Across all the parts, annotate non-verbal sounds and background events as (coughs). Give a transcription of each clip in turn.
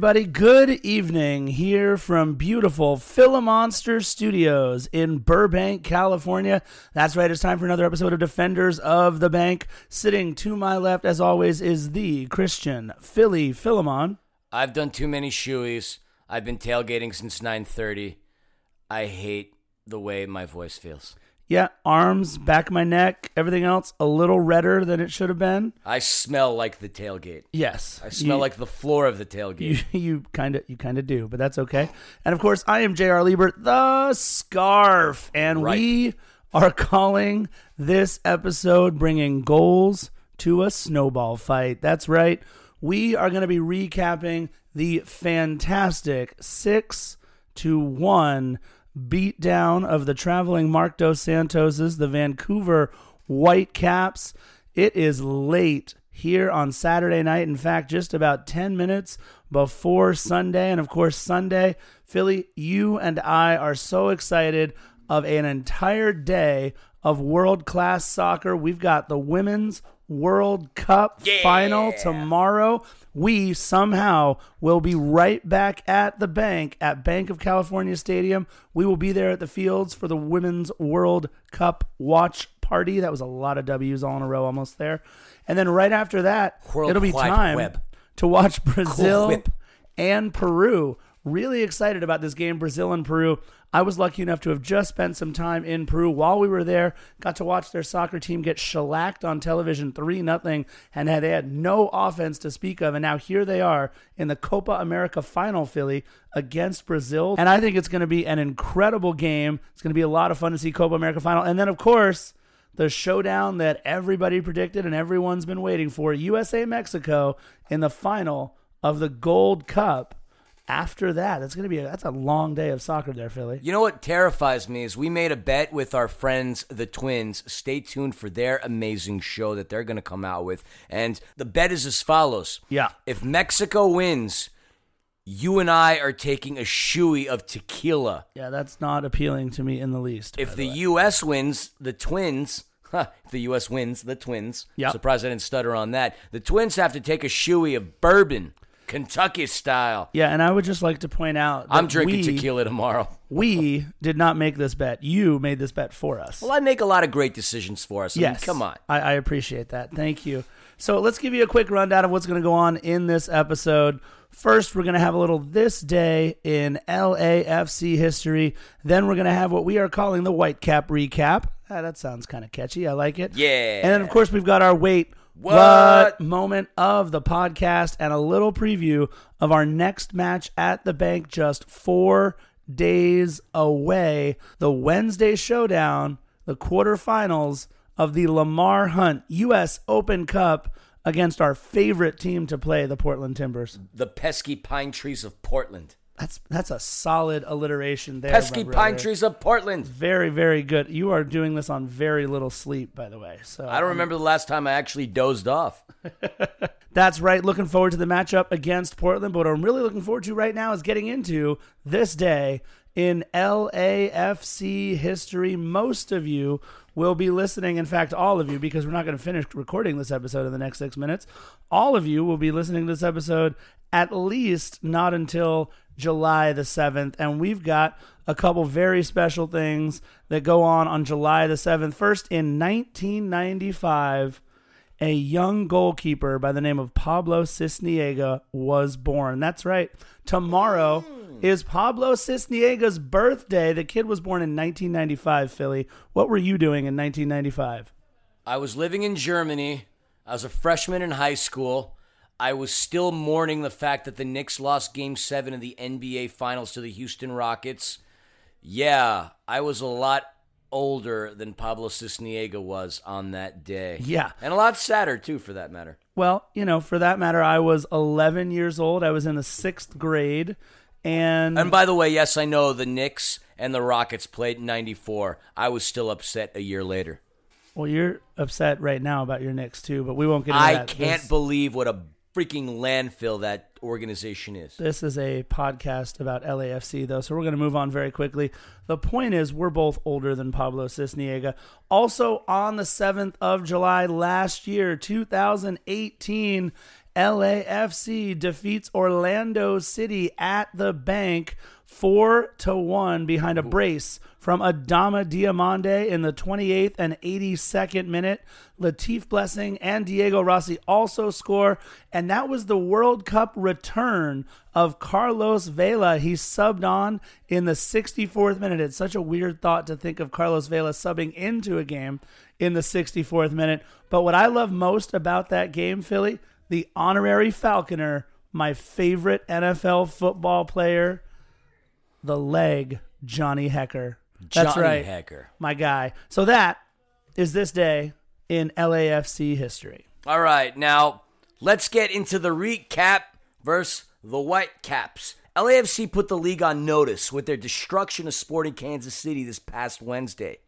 Everybody? Good evening here from beautiful Philomonster Studios in Burbank, California. That's right, it's time for another episode of Defenders of the Bank. Sitting to my left, as always, is the Christian Philly Philemon. I've done too many shoeies. I've been tailgating since 9:30. I hate the way my voice feels. Yeah, arms, back of my neck, everything else a little redder than it should have been. I smell like the tailgate. Yes, I smell you- like the floor of the tailgate. You kind (laughs) of you kind of do, but that's okay. And of course, I am J.R. Liebert, the Scarf, and Right. we are calling this episode "Bringing Goals to a Snowball Fight." That's right. We are going to be recapping the fantastic six to one beatdown of the traveling Marc Dos Santos's, the Vancouver Whitecaps. It is late here on Saturday night. In fact, just about 10 minutes before Sunday. And of course, Sunday, Philly, you and I are so excited of an entire day of world class soccer. We've got the Women's World Cup final tomorrow. We somehow will be right back at the bank at Bank of California Stadium. We will be there at the fields for the Women's World Cup watch party. That was a lot of W's all in a row almost there. And then right after that, World it'll be time Web. to watch Brazil Whip. and Peru. Really excited about this game, Brazil and Peru. I was lucky enough to have just spent some time in Peru while we were there. Got to watch their soccer team get shellacked on television 3 nothing, and had, they had no offense to speak of. And now here they are in the Copa America final, Philly, against Brazil. And I think it's going to be an incredible game. It's going to be a lot of fun to see Copa America final. And then, of course, the showdown that everybody predicted and everyone's been waiting for USA Mexico in the final of the Gold Cup. After that, that's going to be a, that's a long day of soccer there, Philly. You know what terrifies me is we made a bet with our friends the Twins. Stay tuned for their amazing show that they're going to come out with. And the bet is as follows. Yeah. If Mexico wins, you and I are taking a shoey of tequila. Yeah, that's not appealing to me in the least. If by the. U.S. wins, the Twins. Huh, (laughs) if the U.S. wins, the Twins. Yep. Surprised I didn't stutter on that. The Twins have to take a shoey of bourbon, Kentucky style. yeah, and I would just like to point out that I'm drinking we, tequila tomorrow. We did not make this bet. You made this bet for us. Well, I make a lot of great decisions for us. I mean, Yes. come on. I, I appreciate that. Thank you. So let's give you a quick rundown of what's going to go on in this episode. First, we're going to have a little this day in LAFC history. Then we're going to have what we are calling the Whitecap recap. Ah, that sounds kind of catchy. I like it. Yeah. And then, of course, we've got our wait What? moment of the podcast and a little preview of our next match at the bank just four days away. The Wednesday showdown, the quarterfinals of the Lamar Hunt U.S. Open Cup against our favorite team to play, the Portland Timbers. The pesky pine trees of Portland. That's that's a solid alliteration there. Pesky pine trees of Portland. Very, very good. You are doing this on very little sleep, by the way. So I don't remember the last time I actually dozed off. (laughs) That's right. Looking forward to the matchup against Portland. But what I'm really looking forward to right now is getting into this day in LAFC history. Most of you will be listening. In fact, all of you, because we're not going to finish recording this episode in the next six minutes. All of you will be listening to this episode at least not until July the 7th. And we've got a couple very special things that go on on July the 7th. First, in 1995 a young goalkeeper by the name of Pablo Sisniega was born. That's right. Tomorrow hmm. is Pablo Sisniega's birthday. The kid was born in 1995, Philly. What were you doing in 1995? I was living in Germany. I was a freshman in high school. I was still mourning the fact that the Knicks lost game seven of the NBA Finals to the Houston Rockets. Yeah, I was a lot older than Pablo Sisniega was on that day. Yeah. And a lot sadder, too, for that matter. Well, you know, for that matter, I was 11 years old. I was in the sixth grade. And, And by the way, yes, I know the Knicks and the Rockets played in 94. I was still upset a year later. well, you're upset right now about your Knicks, too, but we won't get into I that. can't This- believe what a freaking landfill that organization is. This is a podcast about LAFC, though, so we're going to move on very quickly. The point is, we're both older than Pablo Sisniega. Also, on the 7th of July last year, 2018, LAFC defeats Orlando City at the bank 4 to 1 behind a brace from Adama Diomande in the 28th and 82nd minute. Latif Blessing and Diego Rossi also score, and that was the World Cup return of Carlos Vela. He subbed on in the 64th minute. It's such a weird thought to think of Carlos Vela subbing into a game in the 64th minute. But what I love most about that game, Philly, the honorary Falconer, my favorite NFL football player, the leg, Johnny Hekker. That's Johnny right. Hekker. My guy. So that is this day in LAFC history. All right, now let's get into the recap versus the Whitecaps. LAFC put the league on notice with their destruction of Sporting Kansas City this past Wednesday.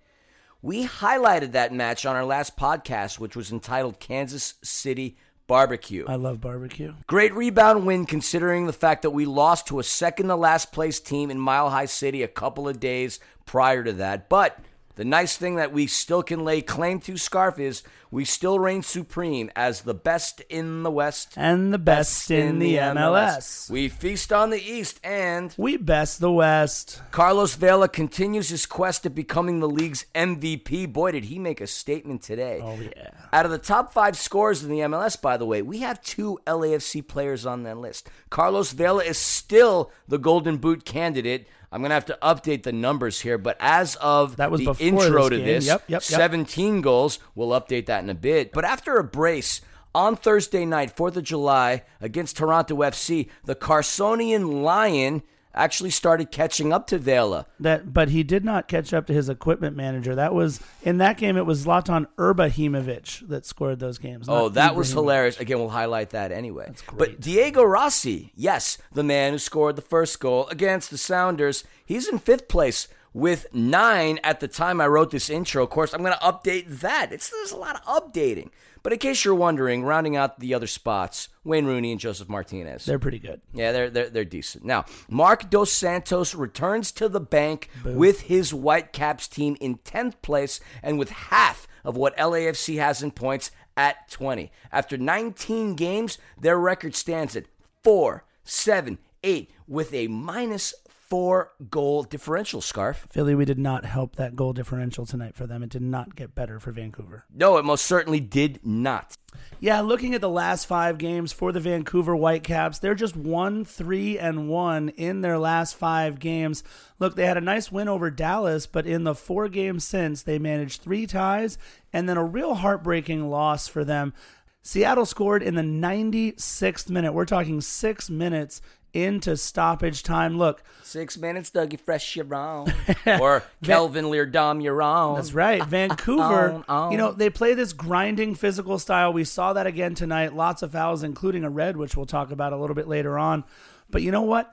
We highlighted that match on our last podcast, which was entitled Kansas City Barbecue. I love barbecue. Great rebound win considering the fact that we lost to a second to last place team in Mile High City a couple of days prior to that. But the nice thing that we still can lay claim to, Scarf, is we still reign supreme as the best in the West. And the best, in the MLS. We feast on the East, and We best the West. Carlos Vela continues his quest of becoming the league's MVP. Boy, did he make a statement today. Oh, yeah. Out of the top five scores in the MLS, by the way, we have two LAFC players on that list. Carlos Vela is still the Golden Boot candidate. I'm going to have to update the numbers here, but as of That was the intro this to this, Yep, yep, yep. 17 goals. We'll update that in a bit. But after a brace on Thursday night, 4th of July, against Toronto FC, the Carsonian Lion actually started catching up to Vela. That, but he did not catch up to his equipment manager. That was in that game. It was Zlatan Ibrahimovic that scored those games. Oh, that was hilarious. Again, we'll highlight that anyway. But Diego Rossi, yes, the man who scored the first goal against the Sounders, he's in fifth place with nine at the time I wrote this intro. Of course, I'm going to update that. It's there's a lot of updating. But in case you're wondering, rounding out the other spots, Wayne Rooney and Josef Martinez. They're pretty good. Yeah, they're, they're they're decent. Now, Marc Dos Santos returns to the bank with his Whitecaps team in 10th place and with half of what LAFC has in points at 20. After 19 games, their record stands at 4, 7, 8 with a minus 4 goal differential scarf. Philly, we did not help that goal differential tonight for them. It did not get better for Vancouver. No, it most certainly did not. Yeah, looking at the last five games for the Vancouver Whitecaps, they're just one, three, and one in their last five games. Look, they had a nice win over Dallas, but in the four games since, they managed three ties and then a real heartbreaking loss for them. Seattle scored in the 96th minute. We're talking six minutes into stoppage time. Look, Six minutes, Dougie Fresh, you're wrong. (laughs) or Kelvin Leerdam, you're wrong. That's right. Vancouver, (laughs) On, on. you know, they play this grinding physical style. We saw that again tonight. Lots of fouls, including a red, which we'll talk about a little bit later on. But you know what?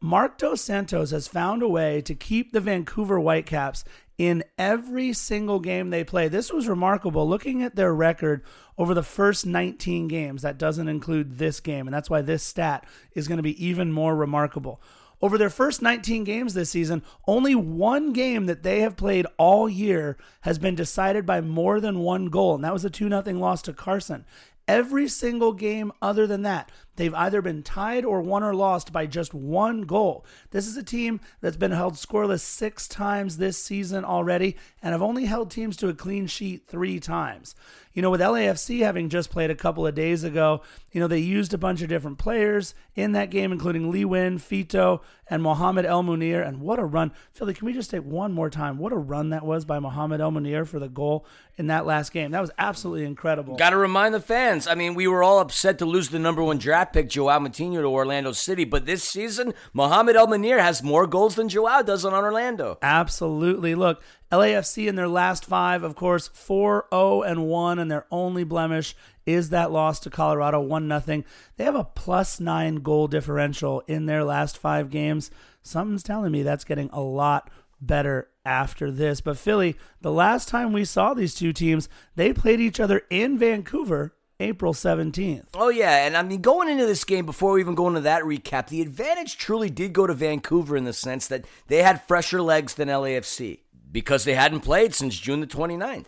Marc Dos Santos has found a way to keep the Vancouver Whitecaps in every single game they play. This was remarkable. Looking at their record over the first 19 games, that doesn't include this game, and that's why this stat is going to be even more remarkable. Over their first 19 games this season, only one game that they have played all year has been decided by more than one goal, and that was a 2 0 loss to Carson. Every single game other than that, they've either been tied or won or lost by just one goal. This is a team that's been held scoreless six times this season already and have only held teams to a clean sheet three times. You know, with LAFC having just played a couple of days ago, you know, they used a bunch of different players in that game, including Lee Nguyen, Fito, and Mohamed El Munir. And what a run. Philly, can we just take one more time? What a run that was by Mohamed El Munir for the goal in that last game. That was absolutely incredible. Got to remind the fans. I mean, we were all upset to lose the number one draft pick, Joao Moutinho, to Orlando City. But this season, Mohamed El Munir has more goals than Joao does on Orlando. Absolutely. Look, LAFC in their last five, of course, 4 0 and 1, and their only blemish is that loss to Colorado 1 0. They have a plus nine goal differential in their last five games. Something's telling me that's getting a lot better after this. But Philly, the last time we saw these two teams, they played each other in Vancouver April 17th. Oh, yeah. And I mean, going into this game, before we even go into that recap, the advantage truly did go to Vancouver in the sense that they had fresher legs than LAFC because they hadn't played since June the 29th.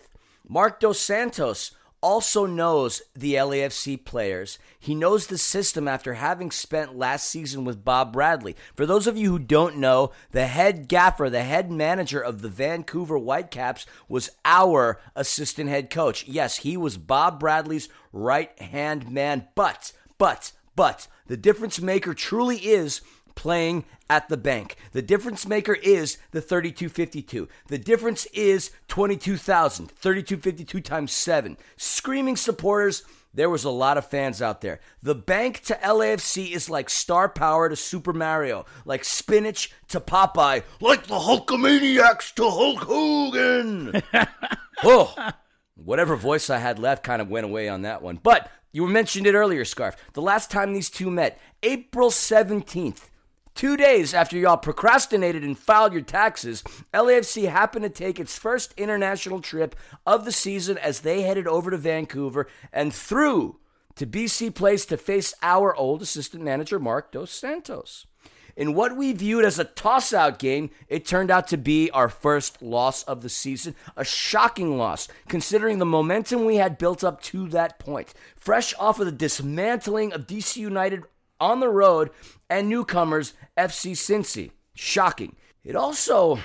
Marc Dos Santos also knows the LAFC players. He knows the system after having spent last season with Bob Bradley. For those of you who don't know, the head gaffer, the head manager of the Vancouver Whitecaps was our assistant head coach. Yes, he was Bob Bradley's right hand man, but, but, but, the difference maker truly is playing at the bank. The difference maker is the 3252. The difference is 22,000. 3252 times 7. Screaming supporters. There was a lot of fans out there. The bank to LAFC is like star power to Super Mario, like spinach to Popeye, like the Hulkamaniacs to Hulk Hogan. (laughs) oh, whatever voice I had left kind of went away on that one. But you mentioned it earlier, Scarf. The last time these two met, April 17th, Two days after y'all procrastinated and filed your taxes, LAFC happened to take its first international trip of the season as they headed over to Vancouver and through to BC Place to face our old assistant manager, Marc Dos Santos. In what we viewed as a toss out game, it turned out to be our first loss of the season. A shocking loss, considering the momentum we had built up to that point. Fresh off of the dismantling of DC United on the road and newcomers FC Cincy. Shocking. It also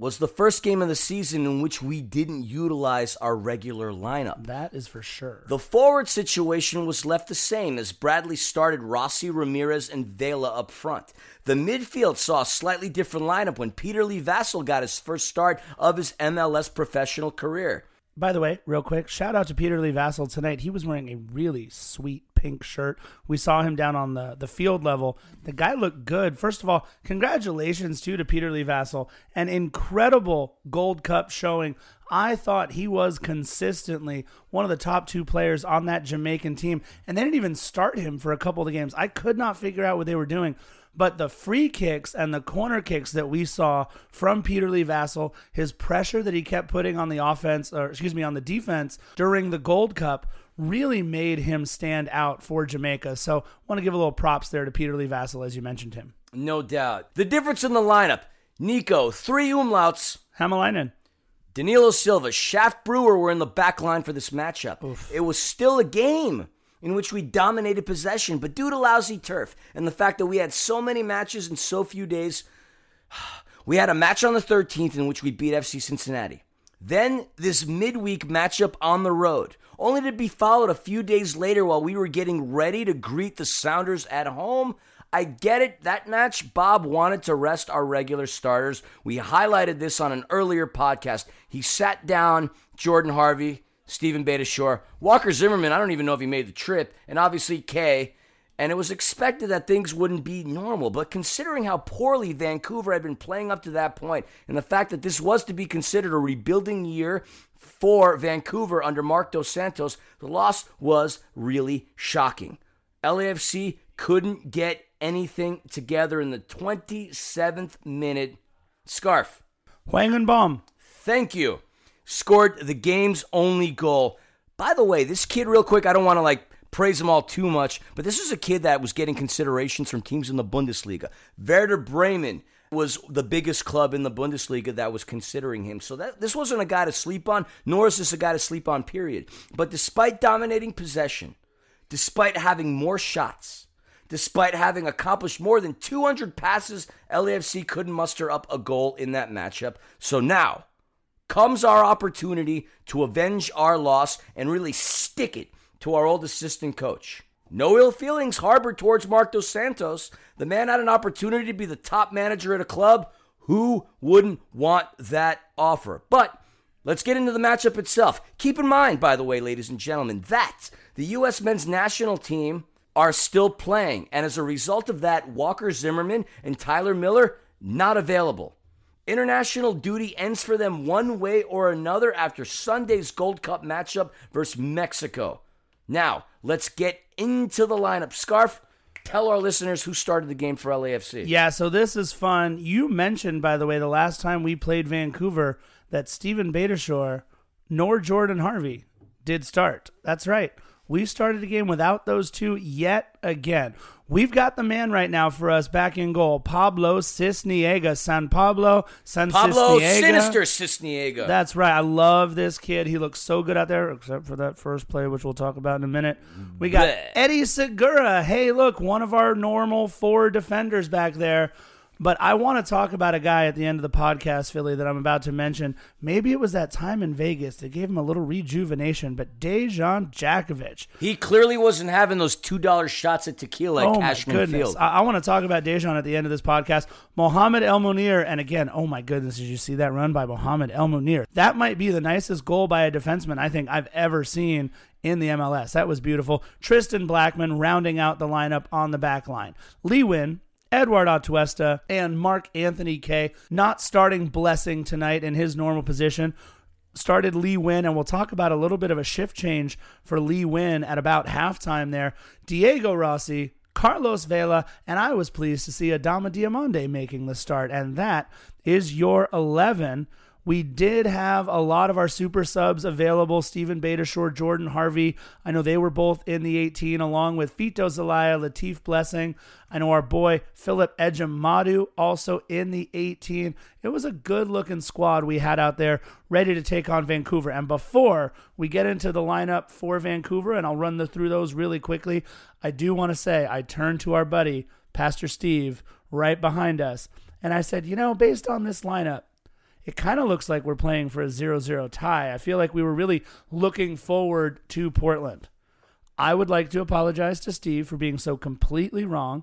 was the first game of the season in which we didn't utilize our regular lineup. That is for sure. The forward situation was left the same as Bradley started Rossi, Ramirez, and Vela up front. The midfield saw a slightly different lineup when Peter Lee Vassell got his first start of his MLS professional career. By the way, real quick, shout out to Peter Lee Vassell tonight. He was wearing a really sweet pink shirt. We saw him down on the, the field level. The guy looked good. First of all, congratulations too to Peter Lee Vassell. An incredible Gold Cup showing. I thought he was consistently one of the top two players on that Jamaican team, and they didn't even start him for a couple of the games. I could not figure out what they were doing. But the free kicks and the corner kicks that we saw from Peter Lee Vassell, his pressure that he kept putting on the offense, or excuse me, on the defense during the Gold Cup, really made him stand out for Jamaica. So, want to give a little props there to Peter Lee Vassell, as you mentioned him. No doubt. The difference in the lineup Nico, three umlauts. Hamalainen. Danilo Silva, Shaft Brewer were in the back line for this matchup. Oof. It was still a game in which we dominated possession, but due to lousy turf and the fact that we had so many matches in so few days, (sighs) we had a match on the 13th in which we beat FC Cincinnati. Then this midweek matchup on the road, only to be followed a few days later while we were getting ready to greet the Sounders at home. I get it. That match, Bob wanted to rest our regular starters. We highlighted this on an earlier podcast. He sat down Jordan Harvey, Steven Beitashour, Walker Zimmerman. I don't even know if he made the trip, and obviously Kaye. And it was expected that things wouldn't be normal. But considering how poorly Vancouver had been playing up to that point, and the fact that this was to be considered a rebuilding year for Vancouver under Marc Dos Santos, the loss was really shocking. LAFC couldn't get anything together in the 27th minute. Scarf. Hwang In-beom. Thank you scored the game's only goal. By the way, this kid, real quick, I don't want to like praise him all too much, but this is a kid that was getting considerations from teams in the Bundesliga. Werder Bremen was the biggest club in the Bundesliga that was considering him. So that this wasn't a guy to sleep on, nor is this a guy to sleep on, period. But despite dominating possession, despite having more shots, despite having accomplished more than 200 passes, LAFC couldn't muster up a goal in that matchup. So now, comes our opportunity to avenge our loss and really stick it to our old assistant coach. No ill feelings harbored towards Marc Dos Santos. The man had an opportunity to be the top manager at a club. Who wouldn't want that offer? But let's get into the matchup itself. Keep in mind, by the way, ladies and gentlemen, that the U.S. men's national team are still playing. And as a result of that, Walker Zimmerman and Tyler Miller not available. International duty ends for them one way or another after Sunday's Gold Cup matchup versus Mexico. Now, let's get into the lineup. Scarf, tell our listeners who started the game for LAFC. Yeah, so this is fun. You mentioned, by the way, the last time we played Vancouver that Steven Beitashour nor Jordan Harvey did start. That's right. We started a game without those two yet again. We've got the man right now for us back in goal, Pablo Sisniega, San Pablo, San Pablo Sisniega. Sinister Sisniega. That's right. I love this kid. He looks so good out there, except for that first play, which we'll talk about in a minute. We got. Eddie Segura. Hey, look, one of our normal four defenders back there. But I want to talk about a guy at the end of the podcast, Philly, that I'm about to mention. Maybe it was that time in Vegas that gave him a little rejuvenation, but Dejan Jakovic. he clearly wasn't having those two dollar shots at tequila at Oh my Cashman goodness! Field. I, I want to talk about Dejan at the end of this podcast. Mohamed El Munir, and again, oh my goodness, did you see that run by Mohamed El Munir? That might be the nicest goal by a defenseman I think I've ever seen in the MLS. That was beautiful. Tristan Blackmon rounding out the lineup on the back line. Lee Nguyen. Eduard Atuesta and Mark Anthony Kaye not starting Blessing tonight in his normal position started Lee Nguyen, and we'll talk about a little bit of a shift change for Lee Nguyen at about halftime there. Diego Rossi, Carlos Vela, and I was pleased to see Adama Diomande making the start, and that is your 11. We did have a lot of our super subs available. Steven Beitashour, Jordan Harvey. I know they were both in the 18, along with Fito Zelaya, Latif Blessing. I know our boy Philip Ejimadu also in the 18. It was a good looking squad we had out there ready to take on Vancouver. And before we get into the lineup for Vancouver, and I'll run the, through those really quickly, I do want to say I turned to our buddy, Pastor Steve, right behind us, and I said, you know, based on this lineup, it kind of looks like we're playing for a 0 0 tie. I feel like we were really looking forward to Portland. I would like to apologize to Steve for being so completely wrong.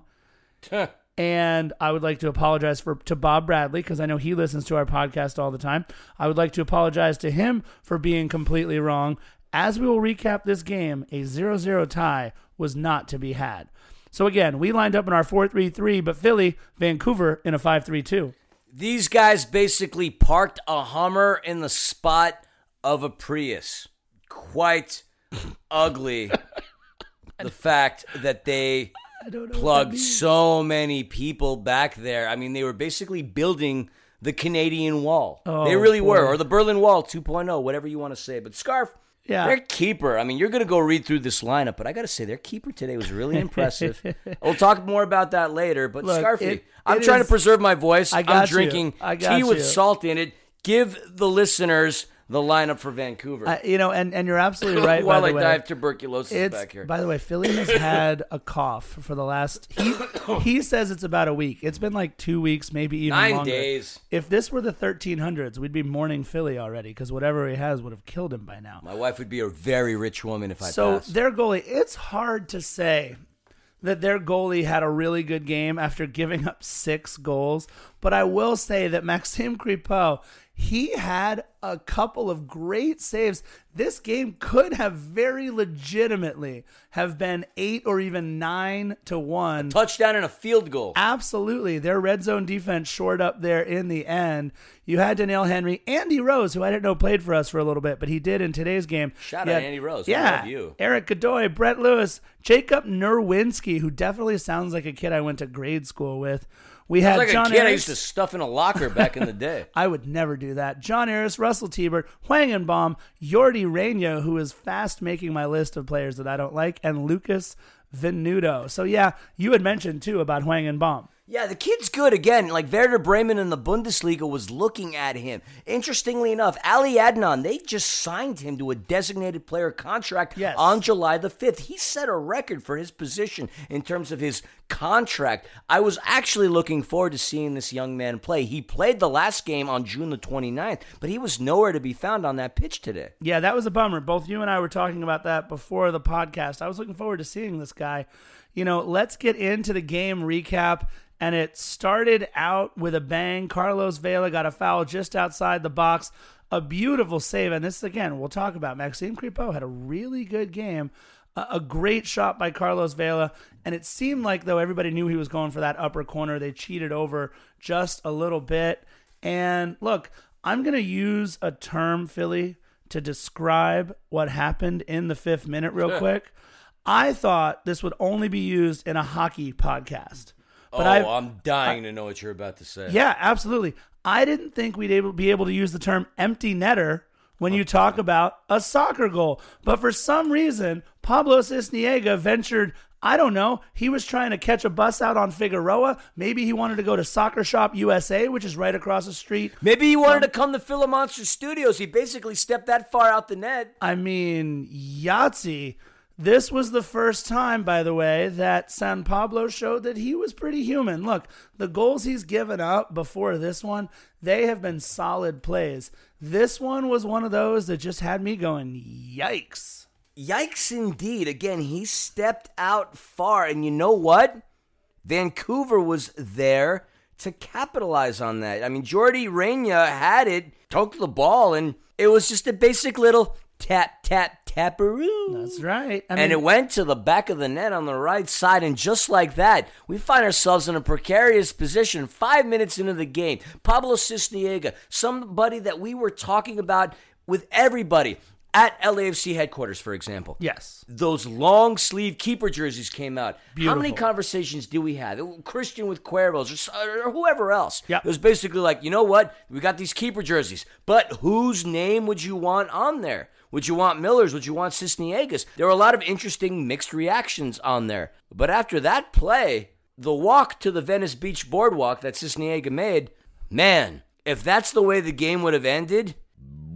And I would like to apologize for to Bob Bradley because I know he listens to our podcast all the time. I would like to apologize to him for being completely wrong. As we will recap this game, a 0-0 tie was not to be had. So again, we lined up in our 4-3-3, but Philly, Vancouver in a 5-3-2. These guys basically parked a Hummer in the spot of a Prius. Quite ugly. (laughs) the fact that they I don't know. what that plugged so many people back there. I mean, they were basically building the Canadian Wall. Oh, they really were, or the Berlin Wall 2.0, whatever you want to say. But Scarf, Yeah. their keeper. I mean, you're going to go read through this lineup, but I got to say, their keeper today was really (laughs) impressive. we'll talk more about that later. But Look, Scarfy, it- I'm it trying is- to preserve my voice. I you. drinking I got tea with salt in it. Give the listeners the lineup for Vancouver. I, you know, and, and you're absolutely (laughs) right. While by I the way. die of tuberculosis It's back here. by the way, Philly has (coughs) had a cough for the last. He (coughs) he says it's about a week. It's been like two weeks, maybe even Nine longer. days. If this were the 1300s, we'd be mourning Philly already because whatever he has would have killed him by now. My wife would be a very rich woman if I So passed. their goalie, it's hard to say that their goalie had a really good game after giving up six goals. But I will say that Maxime Crepeau, he had a couple of great saves. This game could have very legitimately have been eight or even nine to one. Touchdown and a field goal. Absolutely. Their red zone defense shored up there in the end. You had Doneil Henry, Andy Rose, who I didn't know played for us for a little bit, but he did in today's game. Shout You out had- Andy Rose. Yeah. you. Erik Godoy, Brett Levis, Jacob Nerwinski, who definitely sounds like a kid I went to grade school with. We had like John a kid I Harris. used to stuff in a locker back in the day. (laughs) I would never do that. John Harris, Russell Teibert, Wangenbaum, Yordy Reyna, who is fast making my list of players that I don't like, and Lucas Venuto. So yeah, you had mentioned too about Hwang In-beom. Yeah, the kid's good again. Like Werder Bremen in the Bundesliga was looking at him. Interestingly enough, Ali Adnan, they just signed him to a designated player contract Yes. on July the 5th. He set a record for his position in terms of his contract. I was actually looking forward to seeing this young man play. He played the last game on June the 29th, but he was nowhere to be found on that pitch today. Yeah, that was a bummer. Both you and I were talking about that before the podcast. I was looking forward to seeing this guy. You know, let's get into the game recap. And it started out with a bang. Carlos Vela got a foul just outside the box. A beautiful save. And this, again, we'll talk about. Maxime Crepeau had a really good game. A a great shot by Carlos Vela. And it seemed like, though, everybody knew he was going for that upper corner. They cheated over just a little bit. And look, I'm going to use a term, Philly, to describe what happened in the fifth minute, real (laughs) quick. I thought this would only be used in a hockey podcast. But oh, I, I'm dying to know what you're about to say. yeah, absolutely. I didn't think we'd able, be able to use the term empty netter when you talk about a soccer goal. But for some reason, Pablo Sisniega ventured I don't know. He was trying to catch a bus out on Figueroa. Maybe he wanted to go to Soccer Shop USA, which is right across the street. Maybe he wanted to come to Philip Monster Studios. He basically stepped that far out the net. I mean, Yahtzee. This was the first time, by the way, that San Pablo showed that he was pretty human. Look, the goals he's given up before this one, they have been solid plays. This one was one of those that just had me going, yikes. Yikes indeed. Again, he stepped out far. And you know what? Vancouver was there to capitalize on that. I mean, Yordy Reyna had it, took the ball, and it was just a basic little tap, tap, taparoo. That's right. I and it went to the back of the net on the right side. And just like that, we find ourselves in a precarious position five minutes into the game. Pablo Sisniega, somebody that we were talking about with everybody at LAFC headquarters, for example. yes. Those long sleeve keeper jerseys came out. How many conversations do we have? Christian with Cuervos or, or whoever else. Yeah. It was basically like, you know what? We got these keeper jerseys, but whose name would you want on there? Would you want Miller's? Would you want Sisniegas? There were a lot of interesting mixed reactions on there. But after that play, the walk to the Venice Beach boardwalk that Sisniega made, man, if that's the way the game would have ended,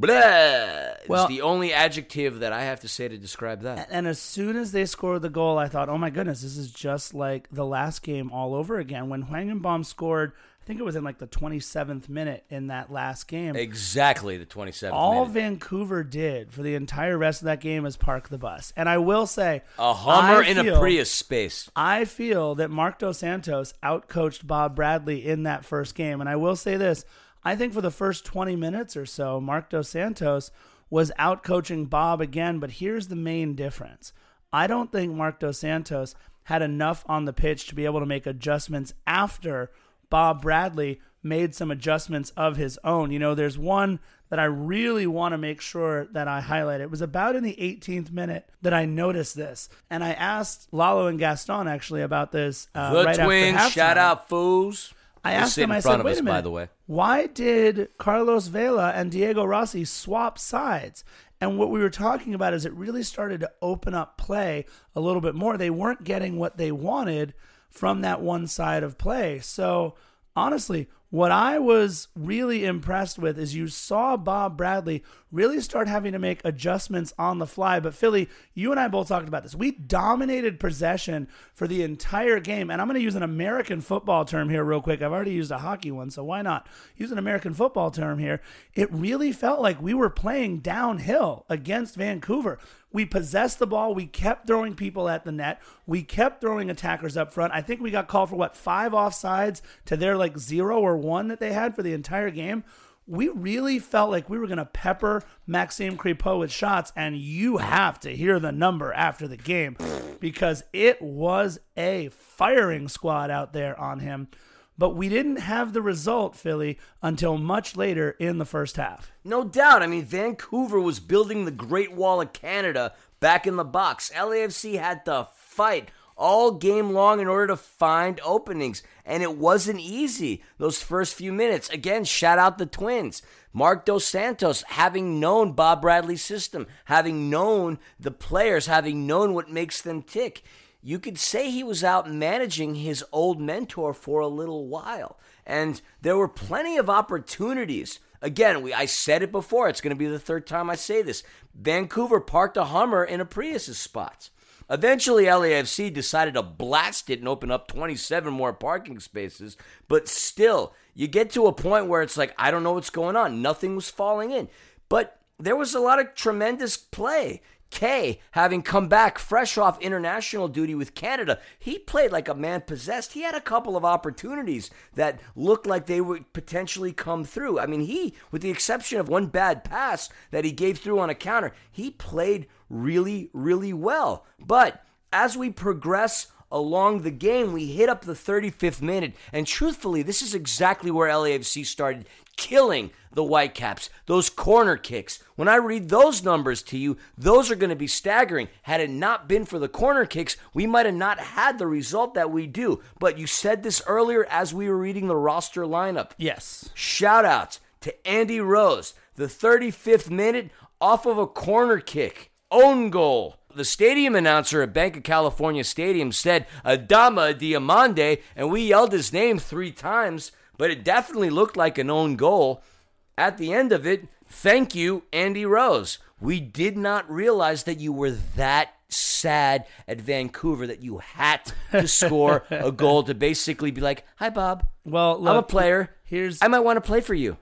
blah, Well- is the only adjective that I have to say to describe that. And as soon as they scored the goal, I thought, oh my goodness, this is just like the last game all over again. When Hwang In-beom scored, I think it was in like the 27th minute in that last game. Exactly the 27th all minute. Vancouver did for the entire rest of that game is park the bus. And I will say, A Hummer I in a Prius space. I feel that Marc Dos Santos outcoached Bob Bradley in that first game. And I will say this I think for the first 20 minutes or so, Marc Dos Santos was out coaching Bob again. But here's the main difference I don't think Marc Dos Santos had enough on the pitch to be able to make adjustments after Bob Bradley made some adjustments of his own. You know, there's one that I really want to make sure that I highlight. It was about in the 18th minute that I noticed this, and I asked Lalo and Gaston actually about this. Uh, The right twins, shout out fools. I asked him. I said, "Wait us, a minute. by the way. Why did Carlos Vela and Diego Rossi swap sides?" And what we were talking about is it really started to open up play a little bit more. They weren't getting what they wanted from that one side of play. So honestly, what I was really impressed with is you saw Bob Bradley really start having to make adjustments on the fly. But Philly, you and I both talked about this. We dominated possession for the entire game. And I'm going to use an American football term here, real quick. I've already used a hockey one, so why not use an American football term here? It really felt like we were playing downhill against Vancouver. We possessed the ball. We kept throwing people at the net. We kept throwing attackers up front. I think we got called for what five offsides to their like zero or one that they had for the entire game. We really felt like we were going to pepper Maxime Crepeau with shots, and you have to hear the number after the game because it was a firing squad out there on him. But we didn't have the result, Philly, until much later in the first half. No doubt. I mean, Vancouver was building the Great Wall of Canada back in the box. LAFC had to fight all game long in order to find openings, and it wasn't easy those first few minutes. Again, shout out the Twins. Marc Dos Santos, having known Bob Bradley's system, having known the players, having known what makes them tick, you could say he was out managing his old mentor for a little while. And there were plenty of opportunities. Again, we, I said it before. It's going to be the third time I say this. Vancouver parked a Hummer in a Prius's spots. Eventually, LAFC decided to blast it and open up 27 more parking spaces. But still, you get to a point where it's like, I don't know what's going on. Nothing was falling in. But there was a lot of tremendous play. Kaye, having come back fresh off international duty with Canada, he played like a man possessed. He had a couple of opportunities that looked like they would potentially come through. I mean, he, with the exception of one bad pass that he gave through on a counter, he played really, really well. But as we progress along the game, we hit up the 35th minute, and truthfully, this is exactly where LAFC started killing the Whitecaps. Those corner kicks. When I read those numbers to you, those are going to be staggering. Had it not been for the corner kicks, we might have not had the result that we do. But you said this earlier as we were reading the roster lineup. Yes. Shout outs to Andy Rose, the 35th minute off of a corner kick. Own goal. The stadium announcer at Bank of California Stadium said Adama Diomande, and we yelled his name three times, but it definitely looked like an own goal. At the end of it, thank you, Andy Rose. We did not realize that you were that sad at Vancouver that you had to (laughs) score a goal to basically be like, "Hi, Bob. Well, I'm a player. Here's I might want to play for you."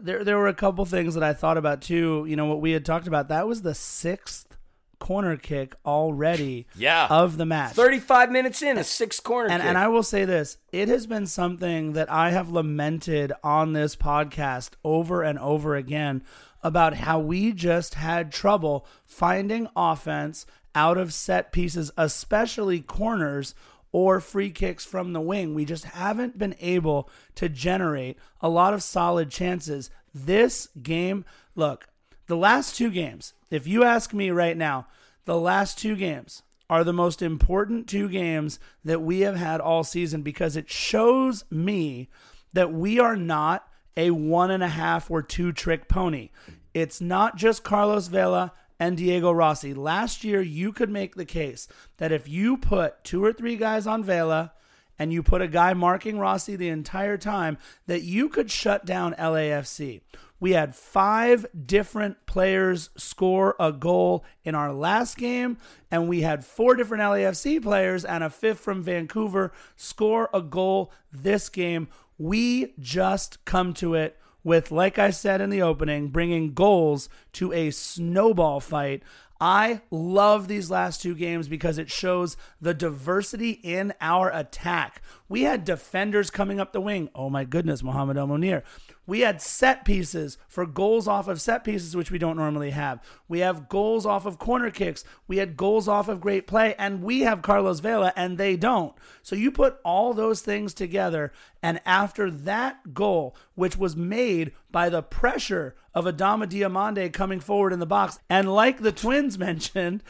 there there were a couple things that I thought about too. You know what we had talked about. That was the sixth corner kick already Yeah. of the match. 35 minutes in, a sixth corner and, kick. and I will say this it has been something that I have lamented on this podcast over and over again about how we just had trouble finding offense out of set pieces, especially corners or free kicks from the wing. We just haven't been able to generate a lot of solid chances. This game, look, the last two games, if you ask me right now, the last two games are the most important two games that we have had all season because it shows me that we are not a one and a half or two trick pony. It's not just Carlos Vela and Diego Rossi. Last year, you could make the case that if you put two or three guys on Vela and you put a guy marking Rossi the entire time, that you could shut down LAFC. We had five different players score a goal in our last game, and we had four different LAFC players and a fifth from Vancouver score a goal this game. We just come to it with, like I said in the opening, bringing goals to a snowball fight. I love these last two games because it shows the diversity in our attack. We had defenders coming up the wing. Oh my goodness, Mohamed El Munir. We had set pieces for goals off of set pieces, which we don't normally have. We have goals off of corner kicks. We had goals off of great play, and we have Carlos Vela, and they don't. So you put all those things together, and after that goal, which was made by the pressure of Adama Diomande coming forward in the box, and like the Twins (laughs) mentioned,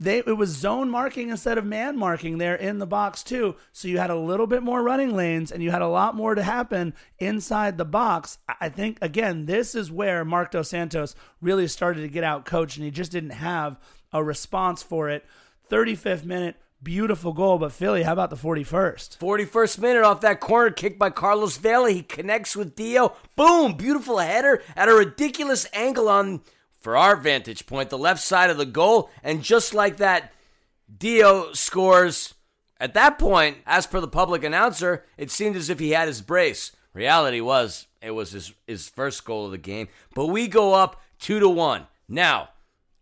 they it was zone marking instead of man marking there in the box too. So you had a little bit more running lanes and you had a lot more to happen inside the box. I think again, this is where Marc Dos Santos really started to get out coached and he just didn't have a response for it. 35th minute, beautiful goal, but Philly, how about the 41st? 41st minute off that corner kick by Carlos Vela. He connects with Dio. Boom! Beautiful header at a ridiculous angle on, for our vantage point, the left side of the goal. And just like that, Dio scores. At that point, as per the public announcer, it seemed as if he had his brace. Reality was it was his, his first goal of the game. But we go up two to one. Now,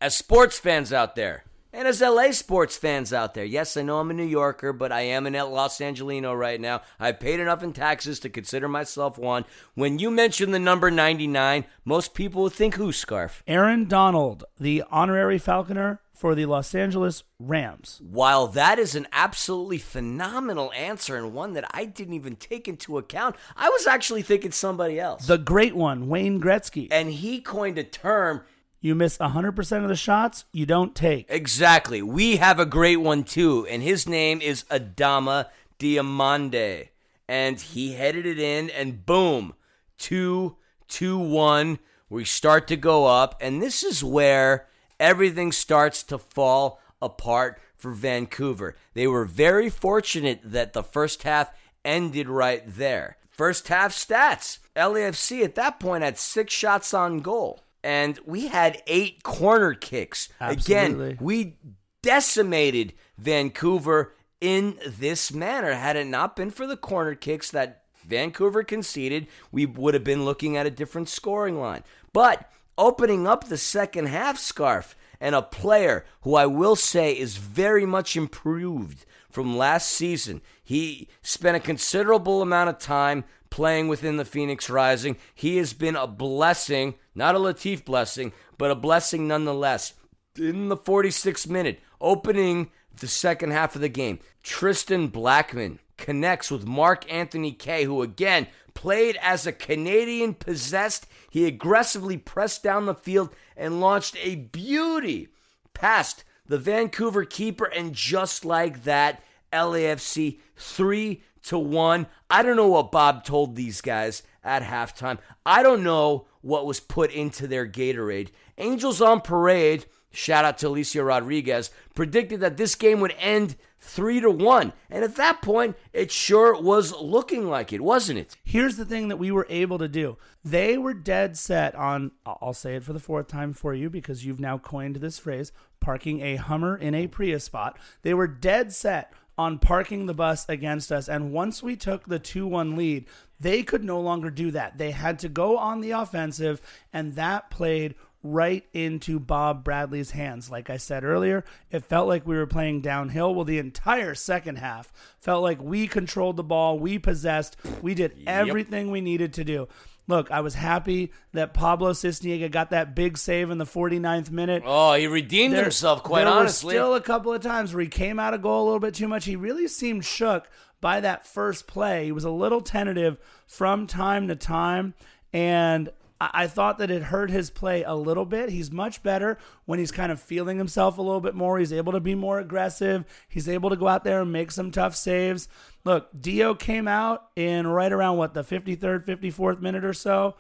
as sports fans out there, and as LA sports fans out there, yes, I know I'm a New Yorker, but I am an Los Angelino right now. I've paid enough in taxes to consider myself one. When you mention the number 99, most people would think who, Scarf? Aaron Donald, the honorary Falconer for the Los Angeles Rams. While that is an absolutely phenomenal answer and one that I didn't even take into account, I was actually thinking somebody else. The great one, Wayne Gretzky. and he coined a term You miss 100% of the shots you don't take. Exactly. We have a great one too, and his name is Adama Diomande. And he headed it in, and boom, two, two, one. We start to go up, and this is where everything starts to fall apart for Vancouver. They were very fortunate that the first half ended right there. First half stats LAFC at that point had six shots on goal, and we had eight corner kicks. Absolutely. Again, we decimated Vancouver in this manner. Had it not been for the corner kicks that Vancouver conceded, we would have been looking at a different scoring line. But opening up the second half, Scarf, and a player who I will say is very much improved from last season. He spent a considerable amount of time playing within the Phoenix Rising. He has been a blessing, not a Latif blessing, but a blessing nonetheless. In the 46th minute, opening the second half of the game, Tristan Blackmon connects with Mark Anthony Kaye, who again played as a Canadian possessed. He aggressively pressed down the field and launched a beauty past the Vancouver keeper, and just like that, LAFC three to one. I don't know what Bob told these guys at halftime. I don't know what was put into their Gatorade. Angels on Parade, shout out to Alicia Rodriguez, predicted that this game would end three to one. And at that point, it sure was looking like it, wasn't it? Here's the thing that we were able to do. They were dead set on, I'll say it for the fourth time for you because you've now coined this phrase, parking a Hummer in a Prius spot. They were dead set on parking the bus against us. And once we took the 2 1 lead, they could no longer do that. They had to go on the offensive, and that played right into Bob Bradley's hands. Like I said earlier, it felt like we were playing downhill. Well, the entire second half felt like we controlled the ball, we possessed, we did everything we needed to do. Look, I was happy that Pablo Sisniega got that big save in the 49th minute. Oh, he redeemed There- himself, quite there honestly. were still a couple of times where he came out of goal a little bit too much. He really seemed shook by that first play. He was a little tentative from time to time, and I, thought that it hurt his play a little bit. He's much better when he's kind of feeling himself a little bit more. He's able to be more aggressive. He's able to go out there and make some tough saves. Look, Dio came out in right around what the 53rd, 54th minute or so.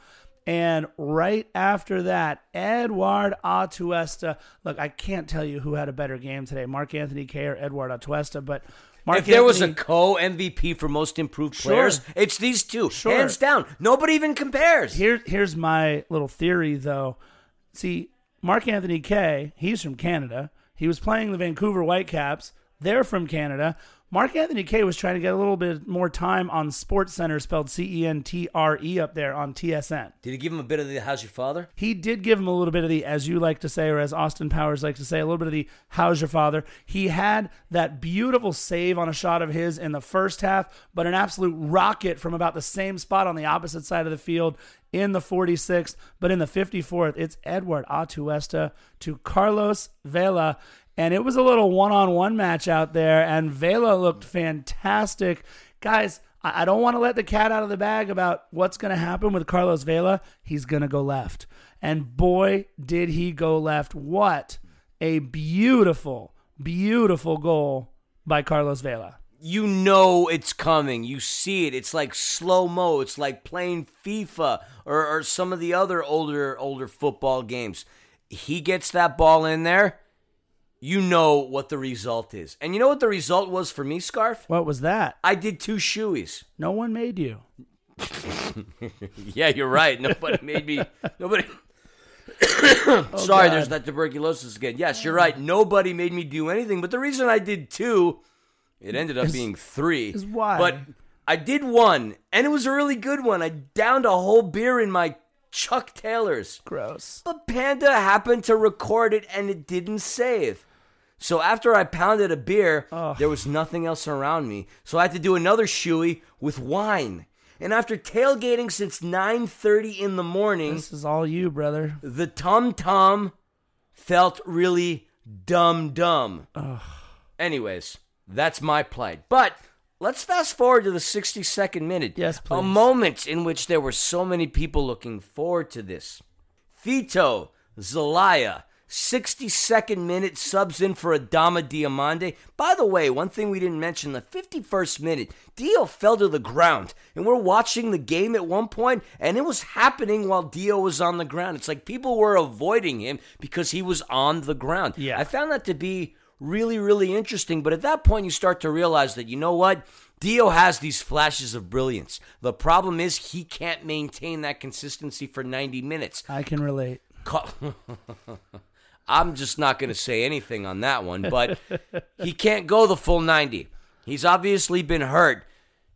And right after that, Eduard Atuesta. Look, I can't tell you who had a better game today, Mark Anthony Kaye or Eduard Atuesta, but Mark if there was a co MVP for most improved Sure. players, it's these two, Sure. hands down. Nobody even compares. Here, here's my little theory, though. See, Mark Anthony Kaye, he's from Canada. He was playing the Vancouver Whitecaps. They're from Canada. Mark Anthony Kaye was trying to get a little bit more time on Sports Center, spelled C E N T R E, up there on TSN. Did he give him a bit of the "How's your father"? He did give him a little bit of the, as you like to say, or as Austin Powers likes to say, a little bit of the "How's your father?" He had that beautiful save on a shot of his in the first half, but an absolute rocket from about the same spot on the opposite side of the field in the 46th. But in the 54th, it's Eduard Atuesta to Carlos Vela. And it was a little one on one match out there, and Vela looked fantastic. Guys, I don't want to let the cat out of the bag about what's going to happen with Carlos Vela. He's going to go left. And boy, did he go left. What a beautiful, beautiful goal by Carlos Vela. You know it's coming. You see it. It's like slow mo. It's like playing FIFA or, or some of the other older older football games. He gets that ball in there. You know what the result is. And you know what the result was for me, Scarf? What was that? I did two shoeies. No one made you. (laughs) Yeah, you're right. Nobody made me. Nobody. (coughs) (coughs) Oh, Sorry, there's that tuberculosis again. Yes, you're right. Nobody made me do anything. But the reason I did two, it ended up being three. is why. But I did one, and it was a really good one. I downed a whole beer in my Chuck Taylors. Gross. But Panda happened to record it, and it didn't save. So after I pounded a beer, there was nothing else around me. So I had to do another shoey with wine. And after tailgating since 9:30 in the morning, This is all you, brother. the tum tum felt really dumb dumb. Anyways, that's my plight. But let's fast forward to the 62nd minute. Yes, please. A moment in which there were so many people looking forward to this. Fito Zelaya, 62nd minute subs in for Adama Diomande. By the way, one thing we didn't mention, the 51st minute, Dio fell to the ground. And we're watching the game at one point, and it was happening while Dio was on the ground. It's like people were avoiding him because he was on the ground. Yeah. I found that to be really, really interesting. But at that point, you start to realize that, you know what? Dio has these flashes of brilliance. The problem is he can't maintain that consistency for 90 minutes. I can relate. (laughs) I'm just not going to say anything on that one, but (laughs) he can't go the full 90. He's obviously been hurt,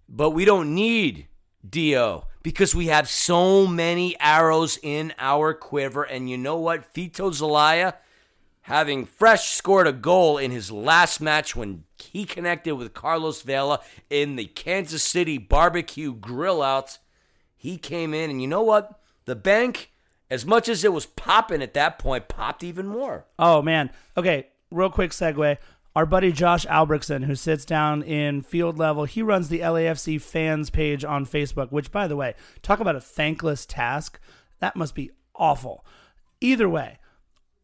but we don't need Dio because we have so many arrows in our quiver. And you know what? Fito Zelaya, having fresh scored a goal in his last match when he connected with Carlos Vela in the Kansas City barbecue grill out, he came in, and you know what? The bank, as much as it was popping at that point, popped even more. Oh man. Okay, real quick segue. Our buddy Josh Albrechtson, who sits down in field level, he runs the LAFC fans page on Facebook, which by the way, talk about a thankless task. That must be awful. Either way,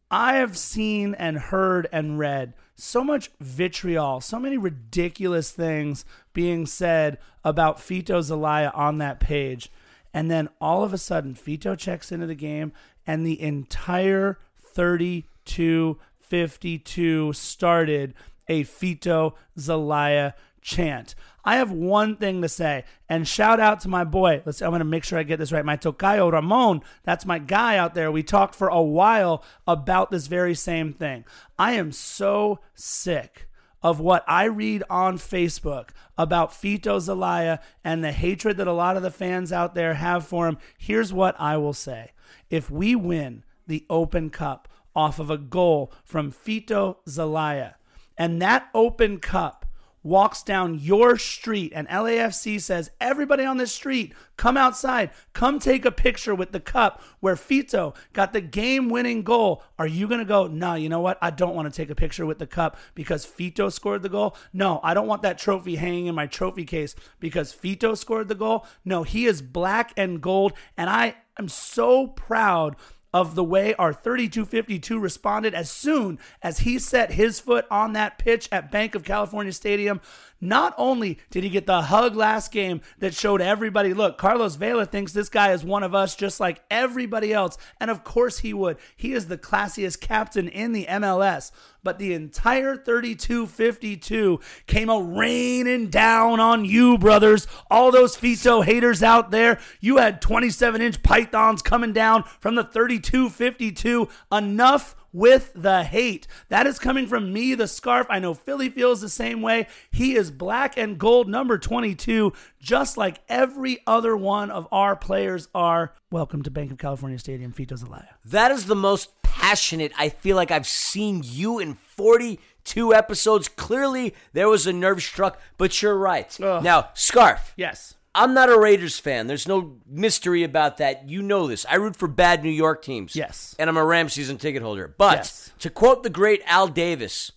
I have seen and heard and read so much vitriol, so many ridiculous things being said about Fito Zelaya on that page. And then all of a sudden, Fito checks into the game, and the entire 32 52 started a Fito Zelaya chant. I have one thing to say, and shout out to my boy. Let's. I'm going to make sure I get this right. My tocayo Ramon. That's my guy out there. We talked for a while about this very same thing. I am so sick of what I read on Facebook about Fito Zelaya and the hatred that a lot of the fans out there have for him. Here's what I will say: If we win the Open Cup off of a goal from Fito Zelaya, and that Open Cup walks down your street and LAFC says, Everybody on this street, come outside, come take a picture with the cup where Fito got the game winning goal. Are you going to go, No, you know what? I don't want to take a picture with the cup because Fito scored the goal? No, I don't want that trophy hanging in my trophy case because Fito scored the goal. No, he is black and gold. And I am so proud of the way our 3252 responded as soon as he set his foot on that pitch at Bank of California Stadium. Not only did he get the hug last game that showed everybody, look, Carlos Vela thinks this guy is one of us just like everybody else. And of course he would. He is the classiest captain in the MLS. But the entire 32 52 came a raining down on you, brothers. All those Fito haters out there. You had 27 inch pythons coming down from the 32 52. Enough with the hate. That is coming from me, the scarf. I know Philly feels the same way. He is black and gold, number 22, just like every other one of our players are. Welcome to Bank of California Stadium, Fito Zelaya. That is the most passionate I feel like I've seen you in 42 episodes. Clearly, there was a nerve struck, but you're right. Ugh. Now, Scarf. Yes. I'm not a Raiders fan. There's no mystery about that. You know this. I root for bad New York teams. Yes. And I'm a Rams season ticket holder. But Yes. to quote the great Al Davis,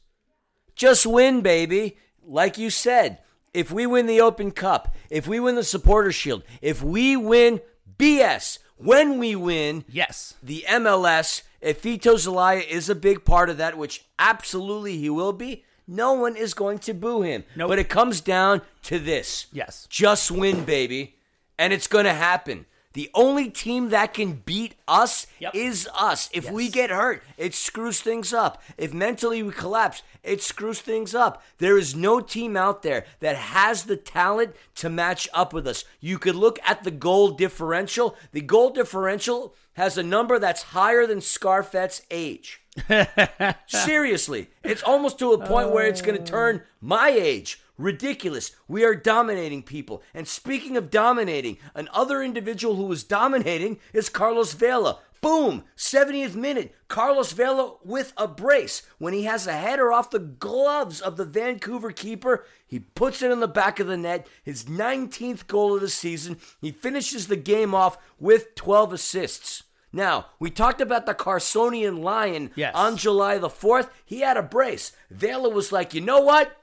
just win, baby. Like you said, if we win the Open Cup, if we win the Supporter Shield, if we win BS, when we win Yes. the MLS, if Fito Zelaya is a big part of that, which absolutely he will be, no one is going to boo him. Nope. But it comes down to this. Yes. Just win, baby. And it's going to happen. The only team that can beat us Yep. is us. If we get hurt, it screws things up. If mentally we collapse, it screws things up. There is no team out there that has the talent to match up with us. You could look at the goal differential. The goal differential has a number that's higher than Scarfet's age. (laughs) Seriously, it's almost to a point where it's going to turn my age ridiculous. We are dominating people. And speaking of dominating, another individual who is dominating is Carlos Vela. Boom! 70th minute. Carlos Vela with a brace. When he has a header off the gloves of the Vancouver keeper, he puts it in the back of the net. His 19th goal of the season. He finishes the game off with 12 assists. Now, we talked about the Carsonian Lion Yes. on July the 4th. He had a brace. Vela was like, you know what?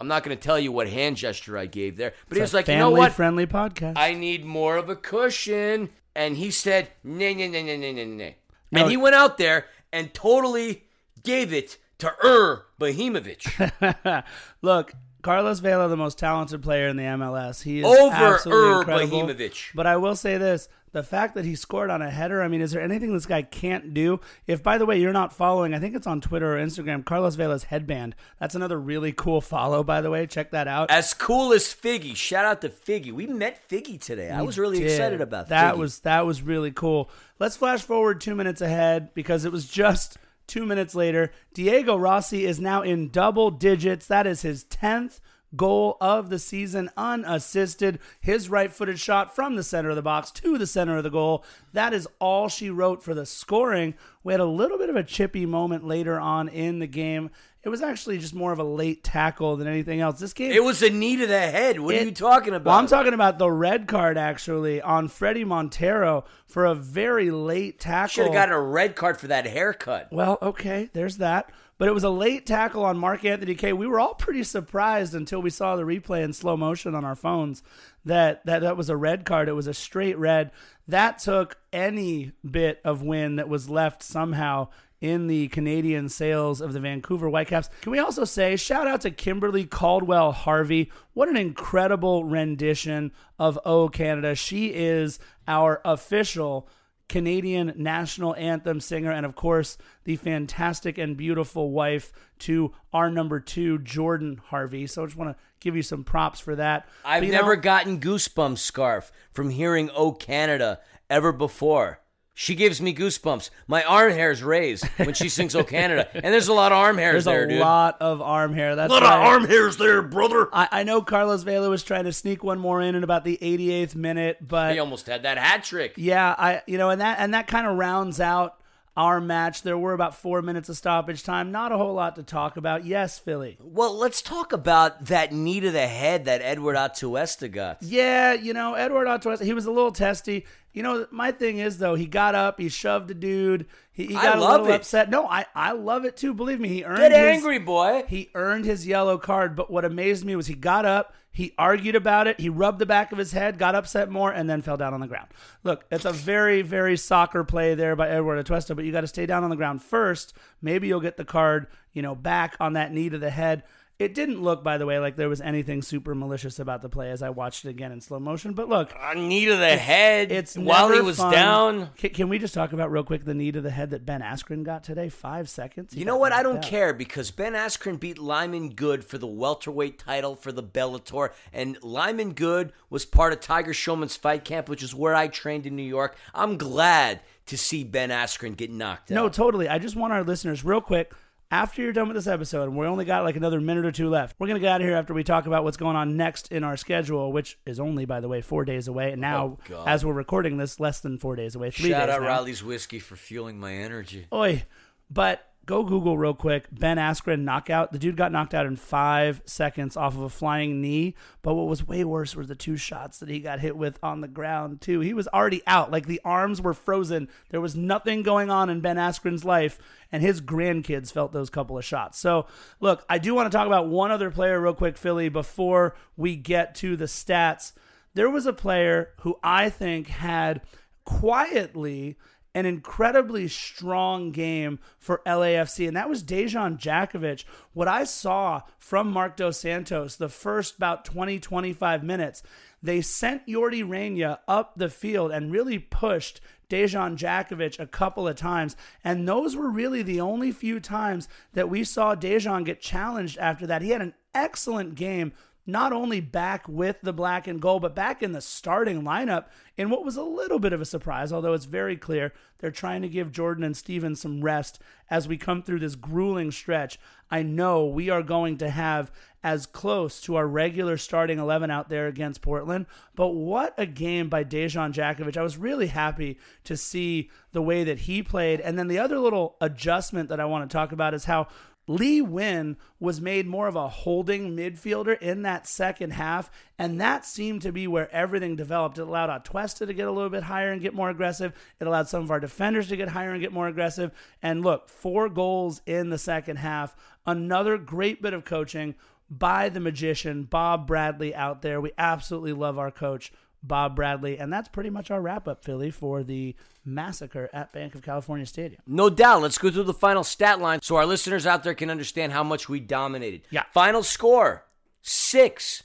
I'm not going to tell you what hand gesture I gave there, but he was like, you know what? friendly podcast. I need more of a cushion. And he said, nay, nay, nay, nay, nay, nay, nay. No. And he went out there and totally gave it to Ur Behemovich. (laughs) Look, Carlos Vela, the most talented player in the MLS. He is Over absolutely Ur incredible. Behimovic. But I will say this: the fact that he scored on a header. I mean, is there anything this guy can't do? If, by the way, you're not following, I think it's on Twitter or Instagram. Carlos Vela's headband. That's another really cool follow. By the way, check that out. As cool as Figgy. Shout out to Figgy. We met Figgy today. I was really did. excited about that. Figgy. Was that was really cool. Let's flash forward two minutes ahead because it was just two minutes later. Diego Rossi is now in double digits. That is his tenth goal of the season, unassisted. His right-footed shot from the center of the box to the center of the goal. That is all she wrote for the scoring. We had a little bit of a chippy moment later on in the game. It was actually just more of a late tackle than anything else. This game It was a knee to the head. What are you talking about? Well, I'm talking about the red card actually on Fredy Montero for a very late tackle. Should have gotten a red card for that haircut. well, okay, there's that. But it was a late tackle on Mark Anthony Kaye. We were all pretty surprised until we saw the replay in slow motion on our phones that that, that was a red card. It was a straight red. That took any bit of win that was left somehow in the Canadian sales of the Vancouver Whitecaps. Can we also say shout out to Kimberly Caldwell Harvey? What an incredible rendition of "Oh Canada." She is our official Canadian national anthem singer, and of course, the fantastic and beautiful wife to our number two, Jordan Harvey. So I just want to give you some props for that. I've never know, gotten goosebumps scarf from hearing "Oh Canada" ever before. She gives me goosebumps. My arm hairs raise when she sings "Oh Canada," and there's a lot of arm hairs there's there, a lot of arm hair. That's a lot right. of arm hairs there, brother. I, I know Carlos Vela was trying to sneak one more in in about the 88th minute, but He almost had that hat trick. Yeah, I you know, and that and that kind of rounds out our match. There were about four minutes of stoppage time. Not a whole lot to talk about. Yes, Philly. Well, let's talk about that knee to the head that Eduard Atuesta got. Yeah, you know, Eduard Otoes, he was a little testy. You know, my thing is though, he got up, he shoved a dude, he, he got a little it. upset. No, I I love it too. Believe me, he earned Get his, angry, boy. He earned his yellow card, but what amazed me was he got up, he argued about it, he rubbed the back of his head, got upset more, and then fell down on the ground. Look, it's a very, very soccer play there by Eduard Atuesta, but you got to stay down on the ground first. Maybe you'll get the card, you know, back on that knee to the head. It didn't look, by the way, like there was anything super malicious about the play as I watched it again in slow motion. But look, A knee to the head. it's while he was fun. down. Can, can we just talk about real quick the knee to the head that Ben Askren got today? Five seconds. He You know what? I don't out. care because Ben Askren beat Lyman Good for the welterweight title for the Bellator, and Lyman Good was part of Tiger Schulmann's fight camp, which is where I trained in New York. I'm glad to see Ben Askren get knocked out. No, totally. I just want our listeners, real quick, after you're done with this episode, and we only got like another minute or two left, we're going to get out of here after we talk about what's going on next in our schedule, which is only, by the way, four days away. And now, Oh, as we're recording this, less than four days away. Three Shout days out now. Riley's whiskey for fueling my energy. Oi. But go Google real quick. Ben Askren knockout. The dude got knocked out in five seconds off of a flying knee. But what was way worse were the two shots that he got hit with on the ground, too. He was already out. Like the arms were frozen. There was nothing going on in Ben Askren's life. And his grandkids felt those couple of shots. So, look, I do want to talk about one other player real quick, Philly, before we get to the stats. There was a player who I think had quietly an incredibly strong game for LAFC, and that was Dejan Jakovic. What I saw from Mark Dos Santos the first about 20, 25 minutes, they sent Yordy Reyna up the field and really pushed Dejan Jakovic a couple of times. And those were really the only few times that we saw Dejan get challenged after that. He had an excellent game not only back with the black and gold, but back in the starting lineup in what was a little bit of a surprise, although it's very clear they're trying to give Jordan and Steven some rest as we come through this grueling stretch. I know we are going to have as close to our regular starting 11 out there against Portland, but what a game by Dejan Jakovic. I was really happy to see the way that he played. And then the other little adjustment that I want to talk about is how Lee Nguyen was made more of a holding midfielder in that second half, and that seemed to be where everything developed. It allowed Atuesta to get a little bit higher and get more aggressive. It allowed some of our defenders to get higher and get more aggressive. And look, four goals in the second half. Another great bit of coaching by the magician, Bob Bradley, out there. We absolutely love our coach. Bob Bradley, and that's pretty much our wrap up, Philly, for the massacre at Bank of California Stadium. No doubt. Let's go through the final stat line so our listeners out there can understand how much we dominated. Yeah. Final score six six,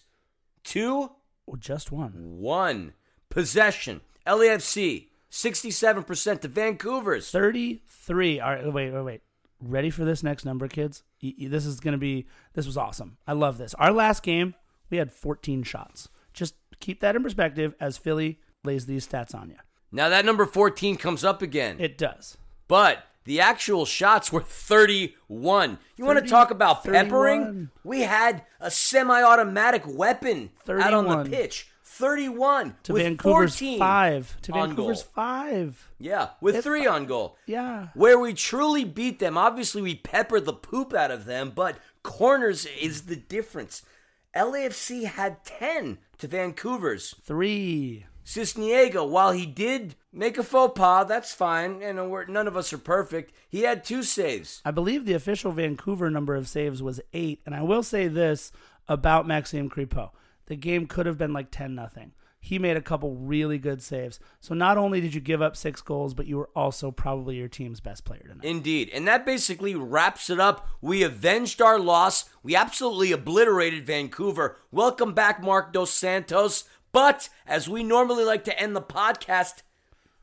two, Oh, just one. one. Possession. LAFC, 67% to Vancouver's. 33. All right, wait, wait, wait. Ready for this next number, kids? This is going to be, this was awesome. I love this. Our last game, we had 14 shots. Keep that in perspective as Philly lays these stats on you. Now that number 14 comes up again. It does. But the actual shots were 31. You want to talk about peppering? 31. We had a semi automatic weapon out on the pitch. 31 To with Vancouver's 14 five. To Vancouver's goal. five. Yeah, with It's three on goal. Yeah. Where we truly beat them, obviously we peppered the poop out of them, but corners is the difference. LAFC had 10 to Vancouver's. Three. Sisniega, while he did make a faux pas, that's fine, and we're, none of us are perfect, he had two saves. I believe the official Vancouver number of saves was eight. And I will say this about Maxime Crepeau. The game could have been like 10 nothing. He made a couple really good saves. So not only did you give up six goals, but you were also probably your team's best player tonight. Indeed. And that basically wraps it up. We avenged our loss. We absolutely obliterated Vancouver. Welcome back, Mark Dos Santos. But as we normally like to end the podcast,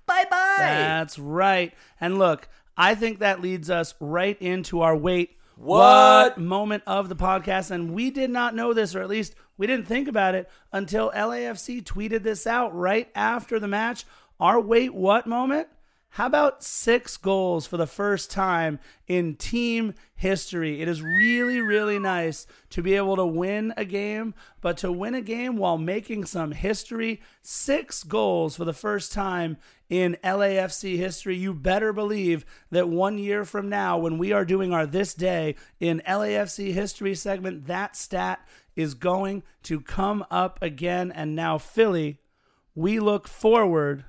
bye bye. That's right. And look, I think that leads us right into our wait What? moment of the podcast. And we did not know this, or at least we didn't think about it until LAFC tweeted this out right after the match. Our wait what moment? How about six goals for the first time in team history? It is really, really nice to be able to win a game, but to win a game while making some history. Six goals for the first time in LAFC history. You better believe that one year from now, when we are doing our This Day in LAFC history segment, that stat is going to come up again. And now, Philly, we look forward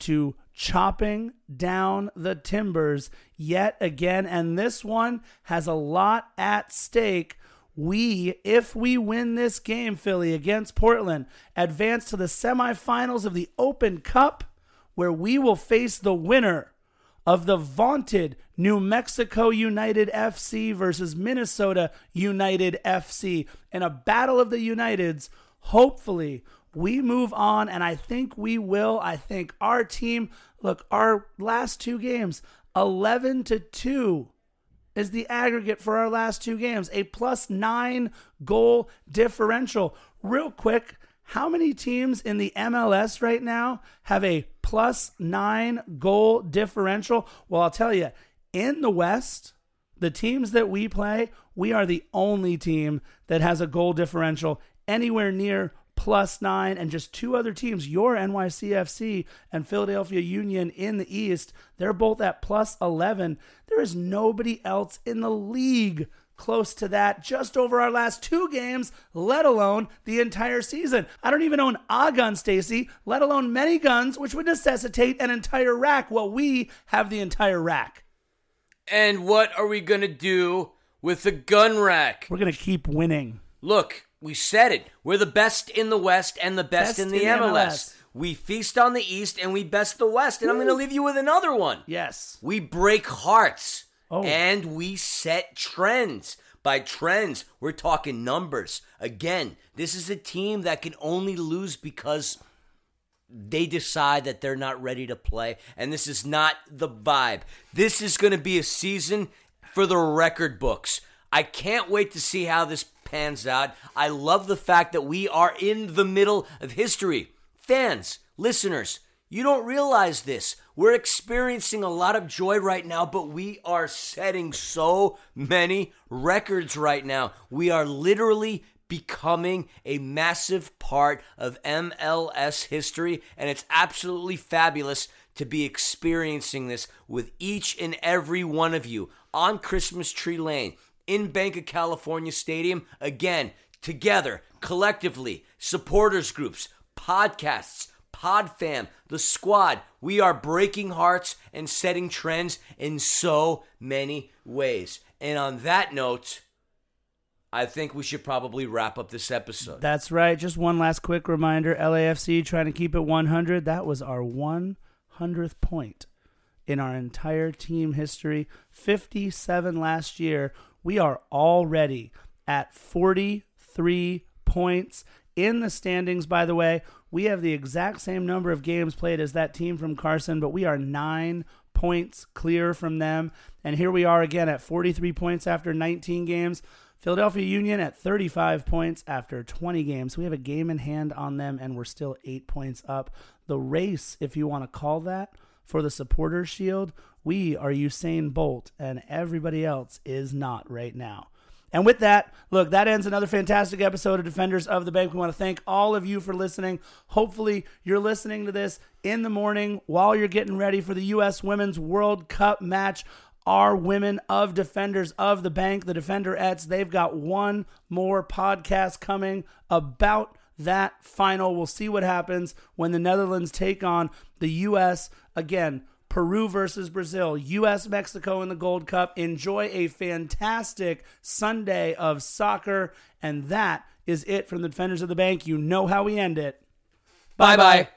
to chopping down the timbers yet again. And this one has a lot at stake. We, if we win this game, Philly, against Portland, advance to the semifinals of the Open Cup, where we will face the winner of the vaunted New Mexico United FC versus Minnesota United FC in a battle of the Uniteds. Hopefully, we move on, and I think we will. I think our team, look, our last two games, 11 to 2 is the aggregate for our last two games, a plus nine goal differential. Real quick, how many teams in the MLS right now have a plus nine goal differential? Well, I'll tell you, in the West, the teams that we play, we are the only team that has a goal differential anywhere near plus nine, and just two other teams, your NYCFC and Philadelphia Union in the East, they're both at plus 11. There is nobody else in the league close to that just over our last two games, let alone the entire season. I don't even own a gun, Stacy, let alone many guns, which would necessitate an entire rack. Well, we have the entire rack. And what are we going to do with the gun rack? We're going to keep winning. Look, we said it. We're the best in the West and the best, Best in the in the MLS. MLS. We feast on the East and we best the West. And I'm going to leave you with another one. Yes. We break hearts Oh. and we set trends. By trends, we're talking numbers. Again, this is a team that can only lose because they decide that they're not ready to play. And this is not the vibe. This is going to be a season for the record books. I can't wait to see how this pans out. I love the fact that we are in the middle of history. Fans, listeners, you don't realize this. We're experiencing a lot of joy right now, but we are setting so many records right now. We are literally becoming a massive part of MLS history, and it's absolutely fabulous to be experiencing this with each and every one of you on Christmas Tree Lane, in Bank of California Stadium, again, together, collectively, supporters groups, podcasts, PodFam, the squad. We are breaking hearts and setting trends in so many ways. And on that note, I think we should probably wrap up this episode. That's right. Just one last quick reminder LAFC trying to keep it 100. That was our 100th point in our entire team history. 57 last year. We are already at 43 points in the standings, by the way. We have the exact same number of games played as that team from Carson, but we are nine points clear from them. And here we are again at 43 points after 19 games. Philadelphia Union at 35 points after 20 games. We have a game in hand on them, and we're still eight points up. The race, if you want to call that, for the supporters shield, we are Usain Bolt, and everybody else is not right now. And with that, look, that ends another fantastic episode of Defenders of the Bank. We want to thank all of you for listening. Hopefully, you're listening to this in the morning while you're getting ready for the U.S. Women's World Cup match. Our women of Defenders of the Bank, the Defender Defenderettes, they've got one more podcast coming about that final. We'll see what happens when the Netherlands take on the U.S. Again, Peru versus Brazil, US Mexico in the Gold Cup. Enjoy a fantastic Sunday of soccer. And that is it from the Defenders of the Bank. You know how we end it. Bye bye.